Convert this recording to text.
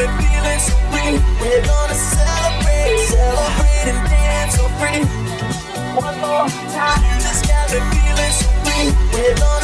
We're gonna celebrate, celebrate and dance so free. One more time. just got feelings. free. we're gonna